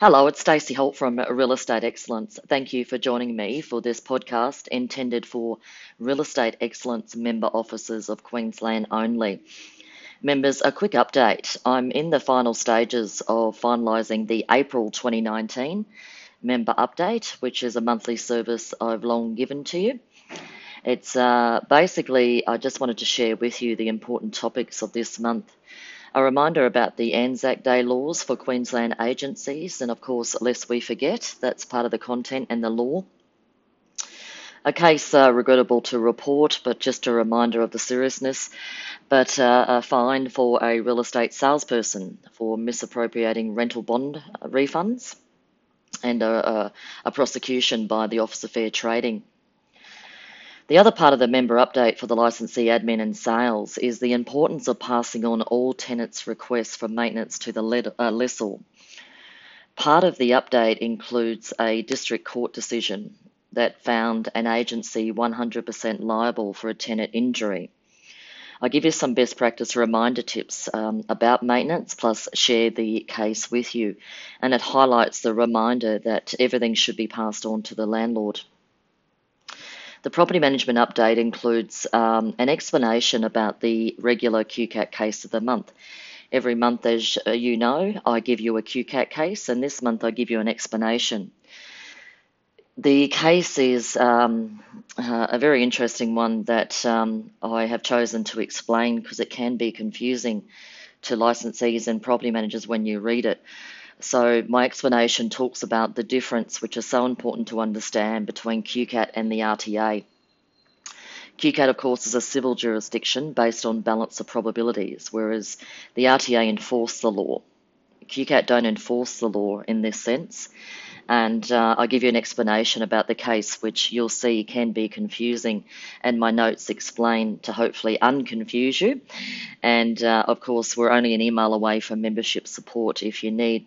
Hello, it's Stacey Holt from Real Estate Excellence. Thank you for joining me for this podcast intended for Real Estate Excellence member offices of Queensland only. Members, a quick update. I'm in the final stages of finalising the April 2019 member update, which is a monthly service I've long given to you. It's uh, basically, I just wanted to share with you the important topics of this month. A reminder about the Anzac Day laws for Queensland agencies, and of course, lest we forget, that's part of the content and the law. A case uh, regrettable to report, but just a reminder of the seriousness. But uh, a fine for a real estate salesperson for misappropriating rental bond refunds, and a, a, a prosecution by the Office of Fair Trading. The other part of the member update for the licensee admin and sales is the importance of passing on all tenants' requests for maintenance to the uh, lessor. Part of the update includes a district court decision that found an agency 100% liable for a tenant injury. I give you some best practice reminder tips um, about maintenance, plus share the case with you. And it highlights the reminder that everything should be passed on to the landlord. The property management update includes um, an explanation about the regular QCAT case of the month. Every month, as you know, I give you a QCAT case, and this month I give you an explanation. The case is um, uh, a very interesting one that um, I have chosen to explain because it can be confusing to licensees and property managers when you read it. So my explanation talks about the difference, which is so important to understand, between QCAT and the RTA. QCAT, of course, is a civil jurisdiction based on balance of probabilities, whereas the RTA enforce the law. QCAT don't enforce the law in this sense. And uh, I'll give you an explanation about the case, which you'll see can be confusing, and my notes explain to hopefully unconfuse you. And uh, of course, we're only an email away from membership support if you need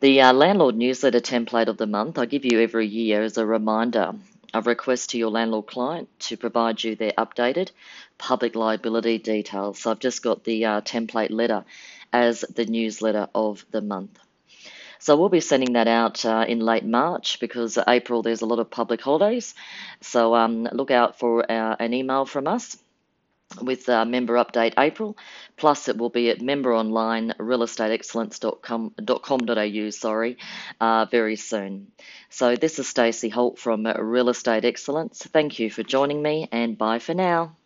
the uh, landlord newsletter template of the month I give you every year as a reminder of request to your landlord client to provide you their updated public liability details. So I've just got the uh, template letter as the newsletter of the month. So we'll be sending that out uh, in late March because April there's a lot of public holidays. So um, look out for uh, an email from us with uh, member update April. Plus, it will be at memberonlinerealestateexcellence.com.au. sorry, uh, very soon. So, this is Stacey Holt from Real Estate Excellence. Thank you for joining me, and bye for now.